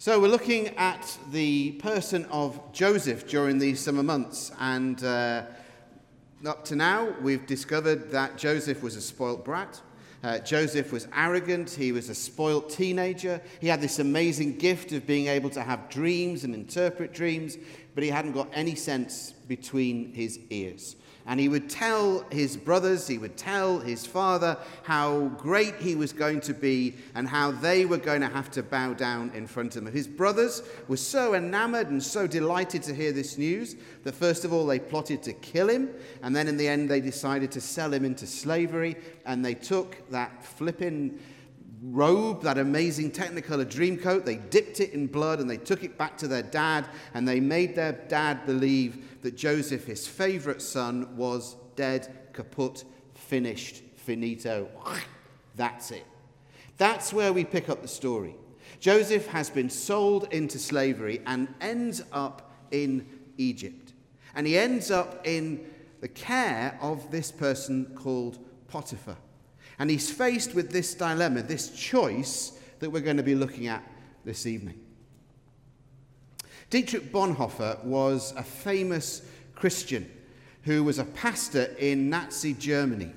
So, we're looking at the person of Joseph during these summer months, and uh, up to now, we've discovered that Joseph was a spoilt brat. Uh, Joseph was arrogant. He was a spoilt teenager. He had this amazing gift of being able to have dreams and interpret dreams, but he hadn't got any sense between his ears. And he would tell his brothers, he would tell his father how great he was going to be and how they were going to have to bow down in front of him. His brothers were so enamored and so delighted to hear this news that first of all they plotted to kill him, and then in the end they decided to sell him into slavery, and they took that flipping robe, that amazing Technicolor dream coat, they dipped it in blood and they took it back to their dad, and they made their dad believe that Joseph, his favorite son, was dead, kaput, finished, finito. That's it. That's where we pick up the story. Joseph has been sold into slavery and ends up in Egypt. And he ends up in the care of this person called Potiphar. And he's faced with this dilemma, this choice that we're going to be looking at this evening. Dietrich Bonhoeffer was a famous Christian who was a pastor in Nazi Germany.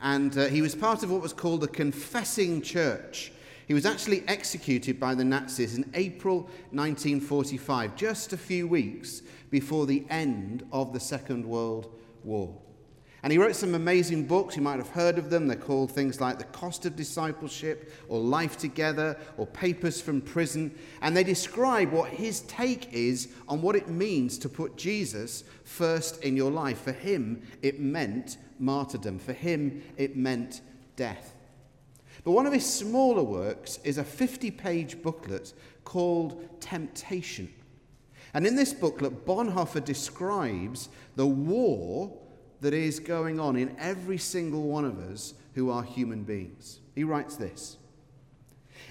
And uh, he was part of what was called the confessing church. He was actually executed by the Nazis in April 1945, just a few weeks before the end of the Second World War. And he wrote some amazing books. You might have heard of them. They're called things like The Cost of Discipleship or Life Together or Papers from Prison. And they describe what his take is on what it means to put Jesus first in your life. For him, it meant martyrdom. For him, it meant death. But one of his smaller works is a 50 page booklet called Temptation. And in this booklet, Bonhoeffer describes the war that is going on in every single one of us who are human beings. He writes this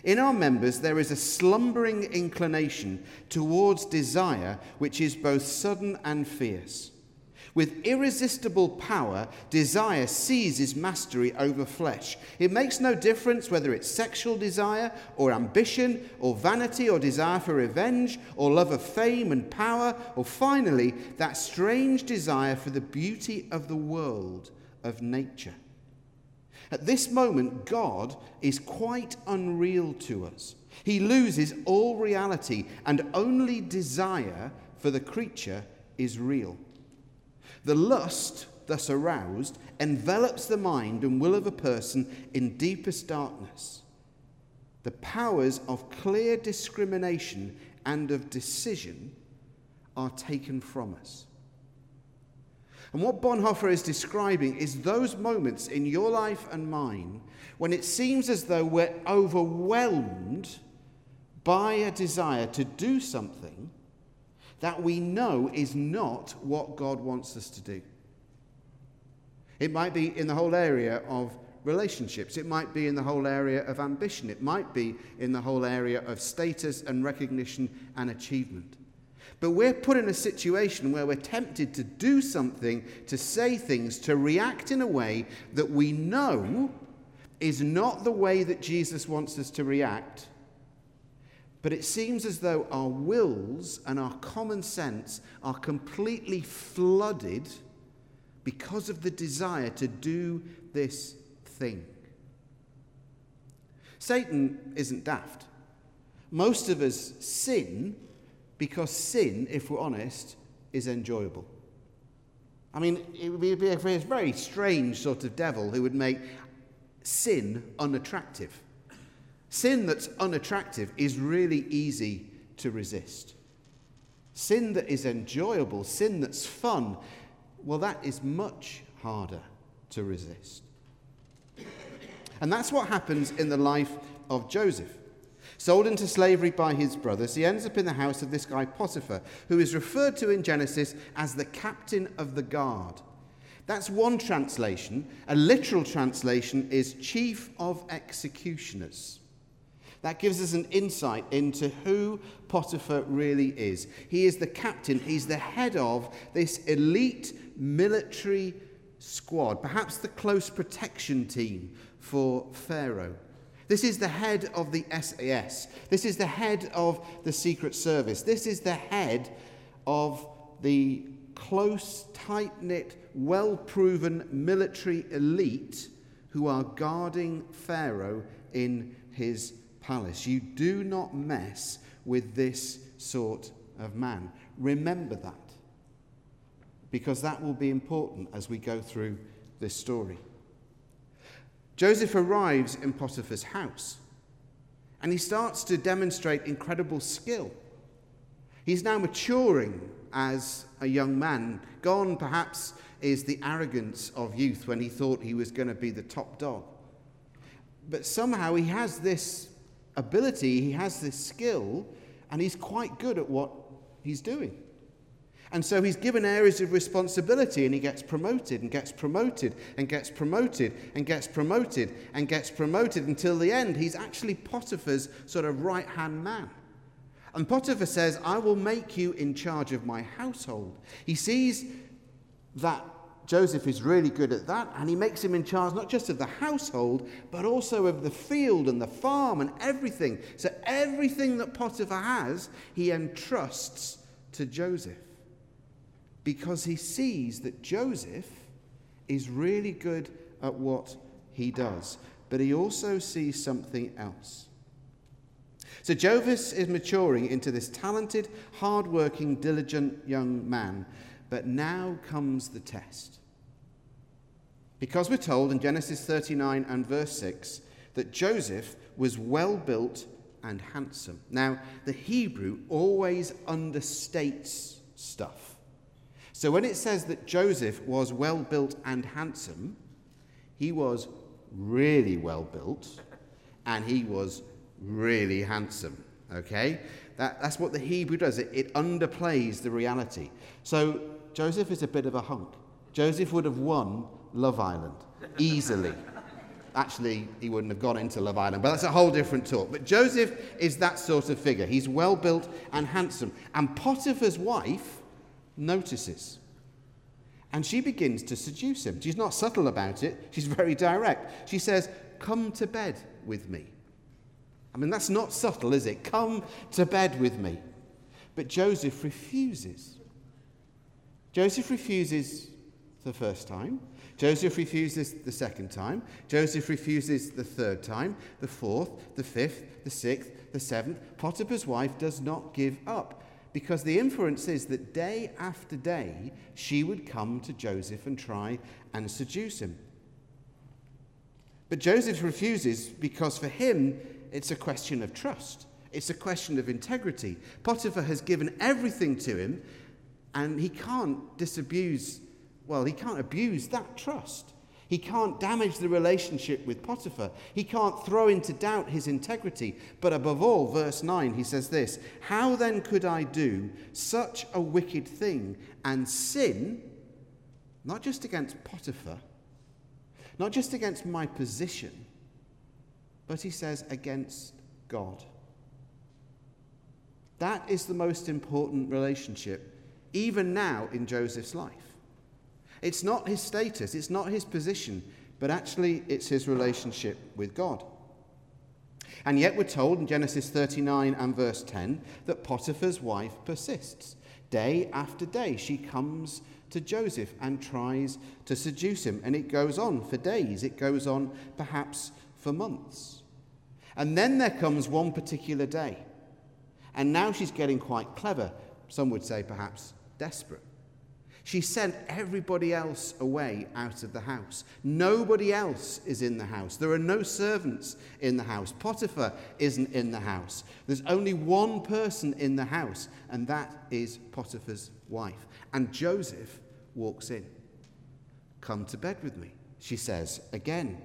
In our members, there is a slumbering inclination towards desire which is both sudden and fierce. With irresistible power, desire seizes mastery over flesh. It makes no difference whether it's sexual desire, or ambition, or vanity, or desire for revenge, or love of fame and power, or finally, that strange desire for the beauty of the world, of nature. At this moment, God is quite unreal to us. He loses all reality, and only desire for the creature is real. The lust, thus aroused, envelops the mind and will of a person in deepest darkness. The powers of clear discrimination and of decision are taken from us. And what Bonhoeffer is describing is those moments in your life and mine when it seems as though we're overwhelmed by a desire to do something that we know is not what God wants us to do. It might be in the whole area of relationships. It might be in the whole area of ambition. It might be in the whole area of status and recognition and achievement. But we're put in a situation where we're tempted to do something, to say things, to react in a way that we know is not the way that Jesus wants us to react but it seems as though our wills and our common sense are completely flooded because of the desire to do this thing. Satan isn't daft. Most of us sin because sin, if we're honest, is enjoyable. I mean, it would be a very strange sort of devil who would make sin unattractive. Sin that's unattractive is really easy to resist. Sin that is enjoyable, sin that's fun, well, that is much harder to resist. And that's what happens in the life of Joseph. Sold into slavery by his brothers, he ends up in the house of this guy Potiphar, who is referred to in Genesis as the captain of the guard. That's one translation. A literal translation is chief of executioners. That gives us an insight into who Potiphar really is. He is the captain, he's the head of this elite military squad, perhaps the close protection team for Pharaoh. This is the head of the SAS. This is the head of the Secret Service. This is the head of the close, tight knit, well proven military elite who are guarding Pharaoh in his palace. You do not mess with this sort of man. Remember that because that will be important as we go through this story. Joseph arrives in Potiphar's house and he starts to demonstrate incredible skill. He's now maturing as a young man. Gone, perhaps, is the arrogance of youth when he thought he was going to be the top dog. But somehow he has this ability, he has this skill, and he's quite good at what he's doing. And so he's given areas of responsibility and he gets promoted and gets promoted and gets promoted and gets promoted and gets promoted until the end. He's actually Potiphar's sort of right hand man. And Potiphar says, I will make you in charge of my household. He sees that Joseph is really good at that, and he makes him in charge not just of the household, but also of the field and the farm and everything. So everything that Potiphar has, he entrusts to Joseph because he sees that Joseph is really good at what he does. But he also sees something else. So Joseph is maturing into this talented, hard-working, diligent young man. But now comes the test. Because we're told in Genesis 39 and verse 6 that Joseph was well built and handsome. Now, the Hebrew always understates stuff. So when it says that Joseph was well built and handsome, he was really well built and he was really handsome. Okay? That, that's what the Hebrew does. It, it underplays the reality. So Joseph is a bit of a hunk. Joseph would have won Love Island easily. Actually, he wouldn't have gone into Love Island, but that's a whole different talk. But Joseph is that sort of figure. He's well built and handsome. And Potiphar's wife notices. And she begins to seduce him. She's not subtle about it, she's very direct. She says, Come to bed with me. I mean, that's not subtle, is it? Come to bed with me. But Joseph refuses. Joseph refuses the first time. Joseph refuses the second time. Joseph refuses the third time, the fourth, the fifth, the sixth, the seventh. Potiphar's wife does not give up because the inference is that day after day she would come to Joseph and try and seduce him. But Joseph refuses because for him it's a question of trust. It's a question of integrity. Potiphar has given everything to him and he can't disabuse, well, he can't abuse that trust. He can't damage the relationship with Potiphar. He can't throw into doubt his integrity. But above all, verse 9, he says this How then could I do such a wicked thing and sin, not just against Potiphar, not just against my position, but he says against God? That is the most important relationship, even now in Joseph's life. It's not his status, it's not his position, but actually it's his relationship with God. And yet we're told in Genesis 39 and verse 10 that Potiphar's wife persists. Day after day, she comes to Joseph and tries to seduce him. And it goes on for days, it goes on perhaps for months. And then there comes one particular day. And now she's getting quite clever. Some would say perhaps desperate. She sent everybody else away out of the house. Nobody else is in the house. There are no servants in the house. Potiphar isn't in the house. There's only one person in the house, and that is Potiphar's wife. And Joseph walks in. Come to bed with me, she says again.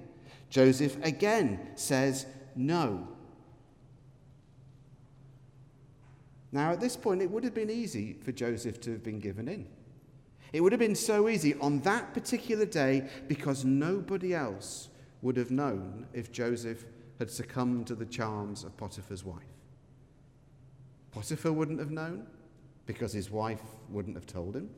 Joseph again says no. Now, at this point, it would have been easy for Joseph to have been given in. It would have been so easy on that particular day because nobody else would have known if Joseph had succumbed to the charms of Potiphar's wife. Potiphar wouldn't have known because his wife wouldn't have told him.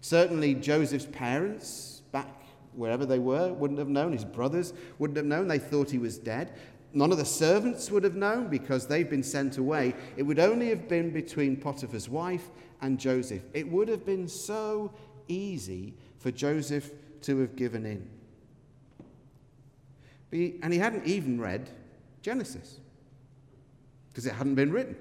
Certainly, Joseph's parents back wherever they were, wouldn't have known. His brothers wouldn't have known. They thought he was dead. None of the servants would have known because they've been sent away. It would only have been between Potiphar's wife and Joseph. It would have been so easy for Joseph to have given in. And he hadn't even read Genesis because it hadn't been written.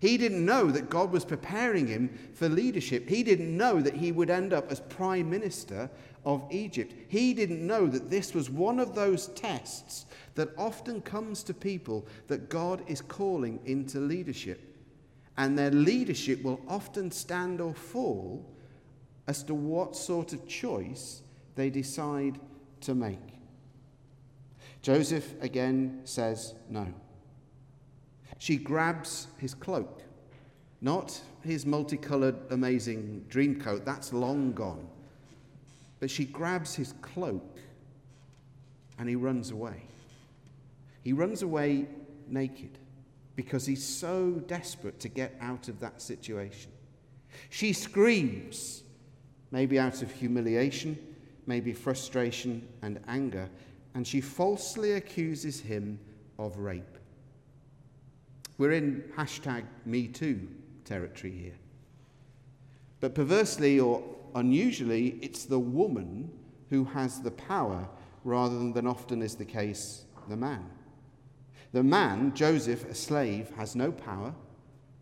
He didn't know that God was preparing him for leadership. He didn't know that he would end up as prime minister of Egypt. He didn't know that this was one of those tests that often comes to people that God is calling into leadership. And their leadership will often stand or fall as to what sort of choice they decide to make. Joseph again says no. She grabs his cloak, not his multicolored, amazing dream coat, that's long gone. But she grabs his cloak and he runs away. He runs away naked because he's so desperate to get out of that situation. She screams, maybe out of humiliation, maybe frustration and anger, and she falsely accuses him of rape. We're in hashtag MeToo territory here. But perversely or unusually, it's the woman who has the power rather than often is the case the man. The man, Joseph, a slave, has no power,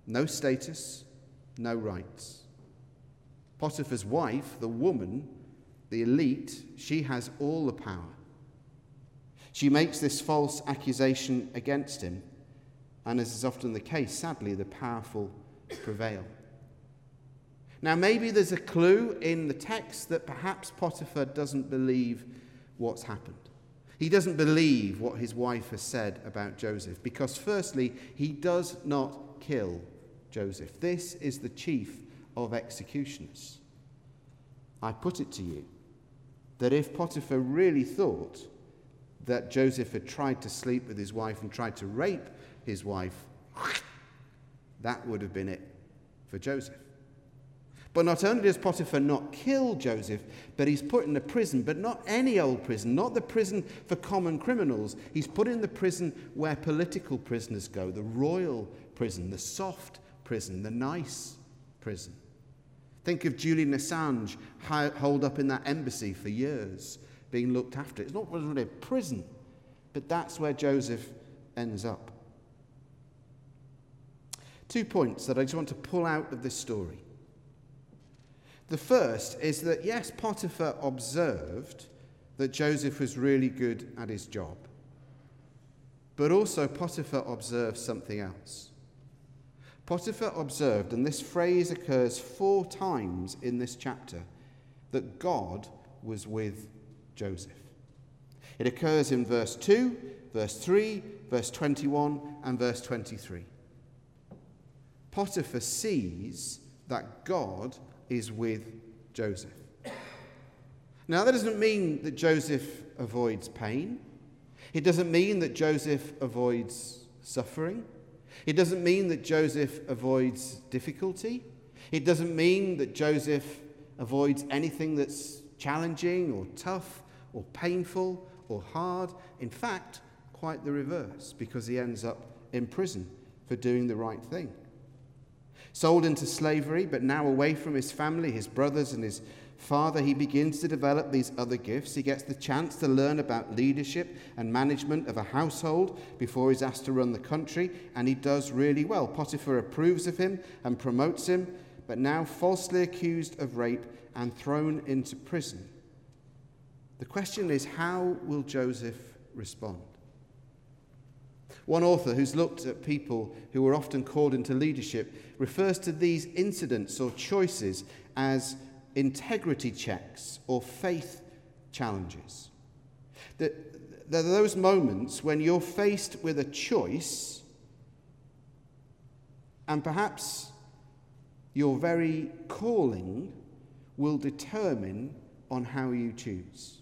no status, no rights. Potiphar's wife, the woman, the elite, she has all the power. She makes this false accusation against him and as is often the case, sadly, the powerful prevail. Now, maybe there's a clue in the text that perhaps Potiphar doesn't believe what's happened. He doesn't believe what his wife has said about Joseph because, firstly, he does not kill Joseph. This is the chief of executioners. I put it to you that if Potiphar really thought that Joseph had tried to sleep with his wife and tried to rape his wife, that would have been it for Joseph. But not only does Potiphar not kill Joseph, but he's put in a prison, but not any old prison, not the prison for common criminals. He's put in the prison where political prisoners go, the royal prison, the soft prison, the nice prison. Think of Julian Assange holed up in that embassy for years, being looked after. It's not really a prison, but that's where Joseph ends up. Two points that I just want to pull out of this story. The first is that, yes, Potiphar observed that Joseph was really good at his job. But also, Potiphar observed something else. Potiphar observed, and this phrase occurs four times in this chapter, that God was with Joseph. It occurs in verse 2, verse 3, verse 21, and verse 23. Potiphar sees that God is with Joseph. Now, that doesn't mean that Joseph avoids pain. It doesn't mean that Joseph avoids suffering. It doesn't mean that Joseph avoids difficulty. It doesn't mean that Joseph avoids anything that's challenging or tough or painful or hard. In fact, quite the reverse, because he ends up in prison for doing the right thing sold into slavery, but now away from his family, his brothers, and his father, he begins to develop these other gifts. He gets the chance to learn about leadership and management of a household before he's asked to run the country, and he does really well. Potiphar approves of him and promotes him, but now falsely accused of rape and thrown into prison. The question is how will Joseph respond? One author who's looked at people who were often called into leadership refers to these incidents or choices as integrity checks or faith challenges. There are those moments when you're faced with a choice and perhaps your very calling will determine on how you choose.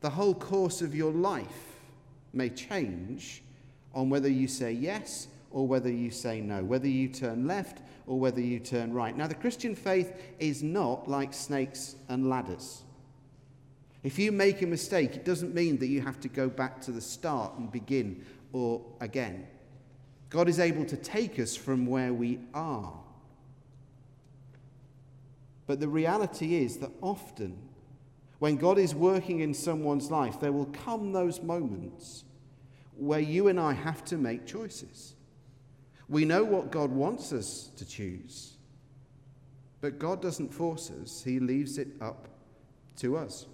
The whole course of your life may change on whether you say yes or whether you say no, whether you turn left or whether you turn right. Now, the Christian faith is not like snakes and ladders. If you make a mistake, it doesn't mean that you have to go back to the start and begin or again. God is able to take us from where we are. But the reality is that often, when God is working in someone's life, there will come those moments where you and I have to make choices. We know what God wants us to choose, but God doesn't force us, He leaves it up to us.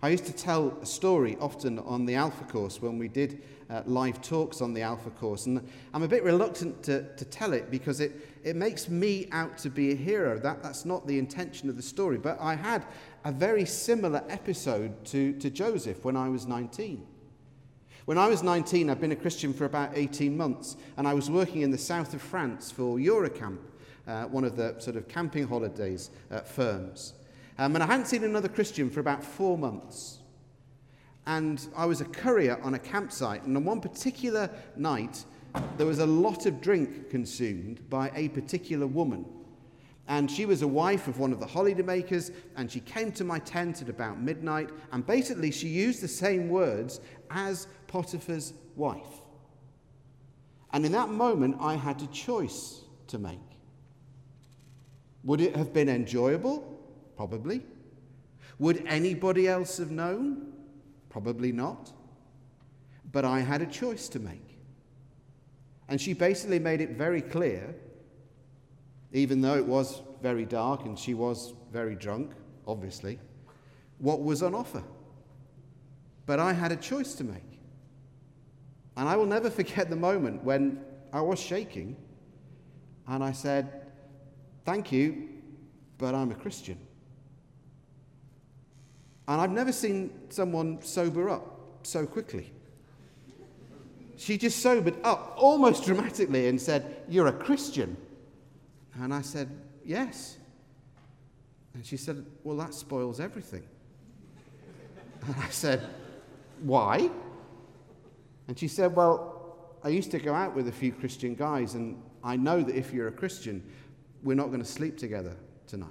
I used to tell a story often on the Alpha course when we did uh, live talks on the Alpha course, and I'm a bit reluctant to, to tell it because it, it makes me out to be a hero. That, that's not the intention of the story, but I had a very similar episode to, to Joseph when I was 19. When I was 19, I'd been a Christian for about 18 months, and I was working in the south of France for Eurocamp, uh, one of the sort of camping holidays uh, firms. Um, and I hadn't seen another Christian for about four months. And I was a courier on a campsite, and on one particular night, there was a lot of drink consumed by a particular woman. And she was a wife of one of the holidaymakers, and she came to my tent at about midnight, and basically she used the same words as Potiphar's wife. And in that moment, I had a choice to make. Would it have been enjoyable? Probably. Would anybody else have known? Probably not. But I had a choice to make. And she basically made it very clear even though it was very dark and she was very drunk, obviously, what was on offer. But I had a choice to make. And I will never forget the moment when I was shaking and I said, Thank you, but I'm a Christian. And I've never seen someone sober up so quickly. She just sobered up almost dramatically and said, You're a Christian. And I said, Yes. And she said, Well, that spoils everything. And I said, Why? And she said, Well, I used to go out with a few Christian guys, and I know that if you're a Christian, we're not going to sleep together tonight.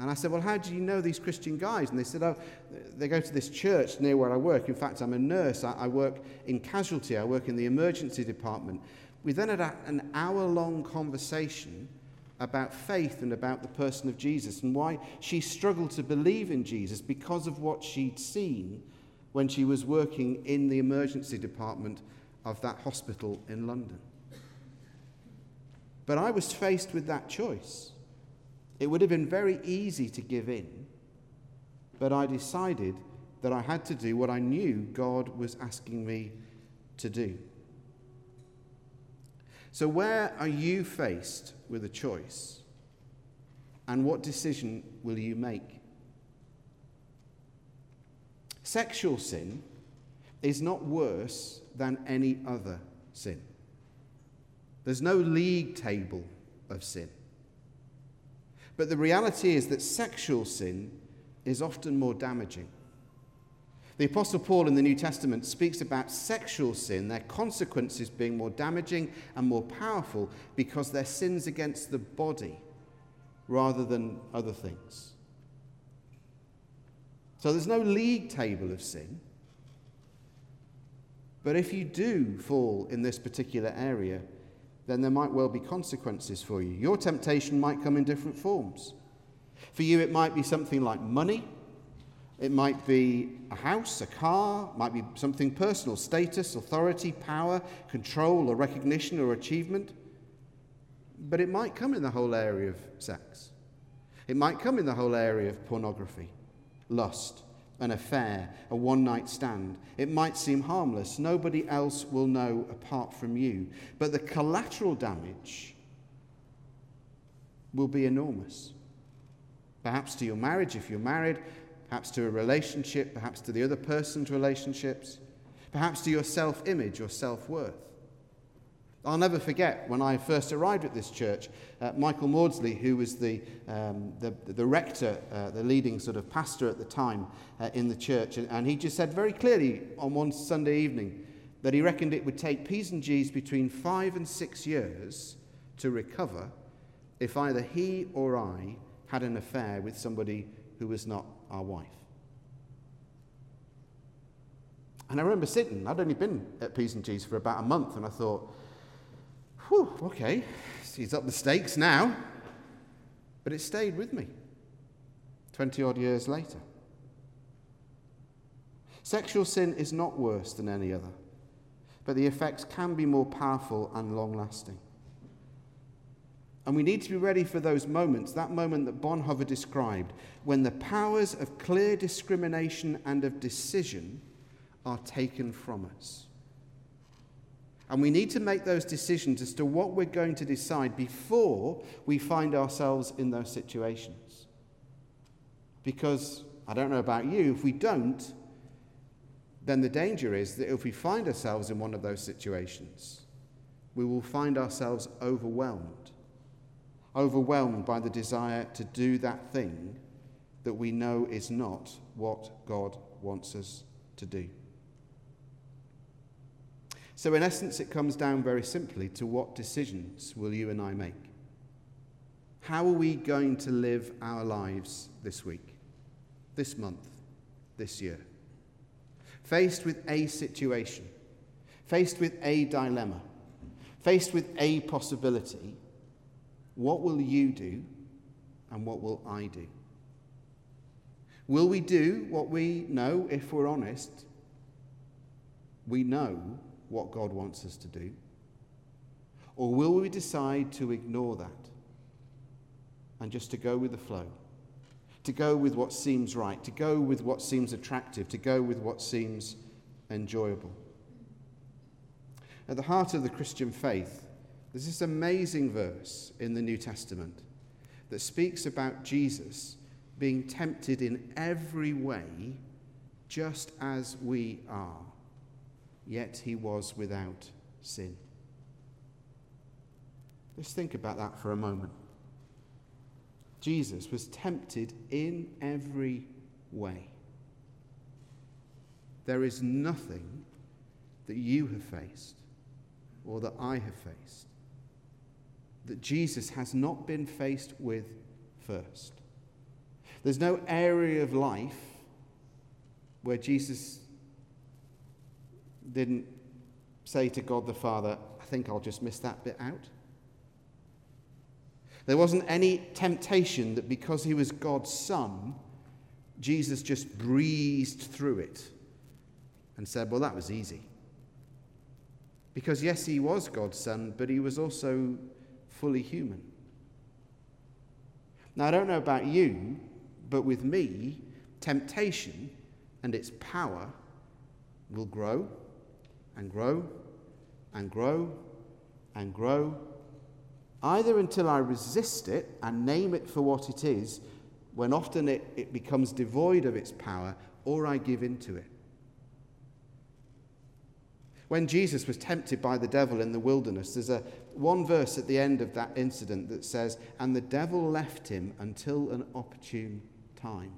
And I said, Well, how do you know these Christian guys? And they said, Oh, they go to this church near where I work. In fact, I'm a nurse. I, I work in casualty, I work in the emergency department. We then had an hour long conversation about faith and about the person of Jesus and why she struggled to believe in Jesus because of what she'd seen when she was working in the emergency department of that hospital in London. But I was faced with that choice. It would have been very easy to give in, but I decided that I had to do what I knew God was asking me to do. So, where are you faced with a choice? And what decision will you make? Sexual sin is not worse than any other sin. There's no league table of sin. But the reality is that sexual sin is often more damaging. The Apostle Paul in the New Testament speaks about sexual sin, their consequences being more damaging and more powerful because they're sins against the body rather than other things. So there's no league table of sin. But if you do fall in this particular area, then there might well be consequences for you. Your temptation might come in different forms. For you, it might be something like money it might be a house, a car, it might be something personal status, authority, power, control, or recognition or achievement. But it might come in the whole area of sex. It might come in the whole area of pornography, lust, an affair, a one night stand. It might seem harmless. Nobody else will know apart from you. But the collateral damage will be enormous. Perhaps to your marriage if you're married, perhaps to a relationship, perhaps to the other person's relationships, perhaps to your self image or self worth. I'll never forget when I first arrived at this church, uh, Michael Maudsley, who was the, um, the, the, rector, uh, the leading sort of pastor at the time uh, in the church, and, and he just said very clearly on one Sunday evening that he reckoned it would take P's and G's between five and six years to recover if either he or I had an affair with somebody who was not our wife. And I remember sitting, I'd only been at P's and G's for about a month, and I thought, whew, okay, he's up the stakes now. But it stayed with me 20 odd years later. Sexual sin is not worse than any other, but the effects can be more powerful and long lasting. And we need to be ready for those moments, that moment that Bonhoeffer described, when the powers of clear discrimination and of decision are taken from us. And we need to make those decisions as to what we're going to decide before we find ourselves in those situations. Because I don't know about you, if we don't, then the danger is that if we find ourselves in one of those situations, we will find ourselves overwhelmed. Overwhelmed by the desire to do that thing that we know is not what God wants us to do. So, in essence, it comes down very simply to what decisions will you and I make? How are we going to live our lives this week, this month, this year? Faced with a situation, faced with a dilemma, faced with a possibility, what will you do and what will I do? Will we do what we know, if we're honest, we know what God wants us to do? Or will we decide to ignore that and just to go with the flow? To go with what seems right, to go with what seems attractive, to go with what seems enjoyable. At the heart of the Christian faith, there's this amazing verse in the New Testament that speaks about Jesus being tempted in every way, just as we are yet he was without sin. Let's think about that for a moment. Jesus was tempted in every way. There is nothing that you have faced or that I have faced that Jesus has not been faced with first. There's no area of life where Jesus didn't say to God the Father, I think I'll just miss that bit out. There wasn't any temptation that because he was God's son, Jesus just breezed through it and said, Well, that was easy. Because, yes, he was God's son, but he was also fully human. Now, I don't know about you, but with me, temptation and its power will grow and grow and grow and grow, either until I resist it and name it for what it is, when often it, it becomes devoid of its power, or I give in to it. When Jesus was tempted by the devil in the wilderness, there's a one verse at the end of that incident that says, And the devil left him until an opportune time.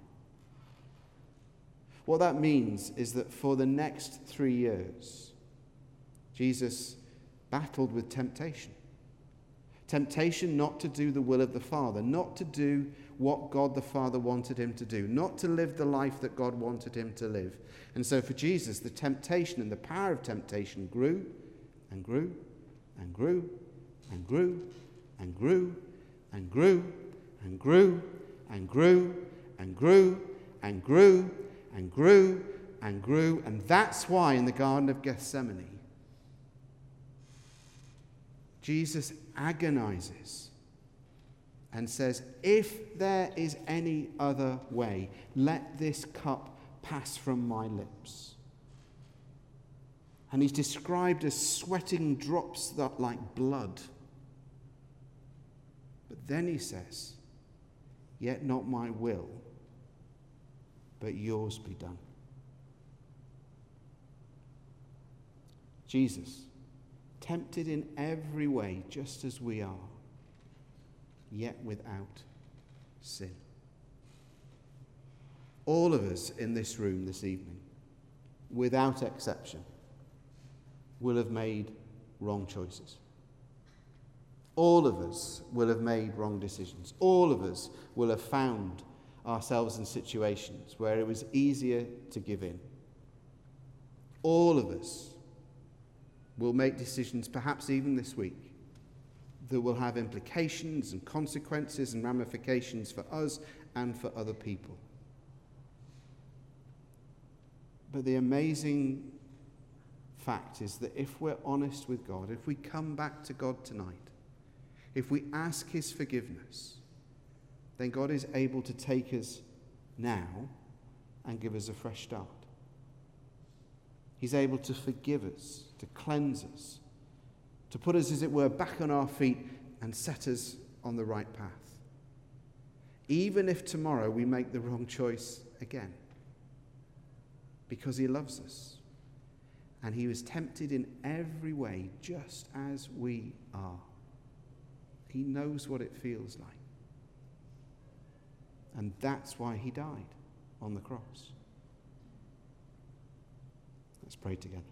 What that means is that for the next three years, Jesus battled with temptation. Temptation not to do the will of the Father, not to do what God the Father wanted him to do, not to live the life that God wanted him to live. And so for Jesus, the temptation and the power of temptation grew and grew and grew and grew and grew and grew and grew and grew and grew and grew and grew and grew. And that's why in the Garden of Gethsemane, Jesus agonizes and says, If there is any other way, let this cup pass from my lips. And he's described as sweating drops that like blood. But then he says, Yet not my will, but yours be done. Jesus tempted in every way, just as we are, yet without sin. All of us in this room this evening, without exception, will have made wrong choices. All of us will have made wrong decisions. All of us will have found ourselves in situations where it was easier to give in. All of us will make decisions, perhaps even this week, that will have implications and consequences and ramifications for us and for other people. But the amazing fact is that if we're honest with God, if we come back to God tonight, if we ask His forgiveness, then God is able to take us now and give us a fresh start. He's able to forgive us, to cleanse us, to put us, as it were, back on our feet and set us on the right path. Even if tomorrow we make the wrong choice again, because He loves us. And He was tempted in every way, just as we are. He knows what it feels like. And that's why he died on the cross. Let's pray together.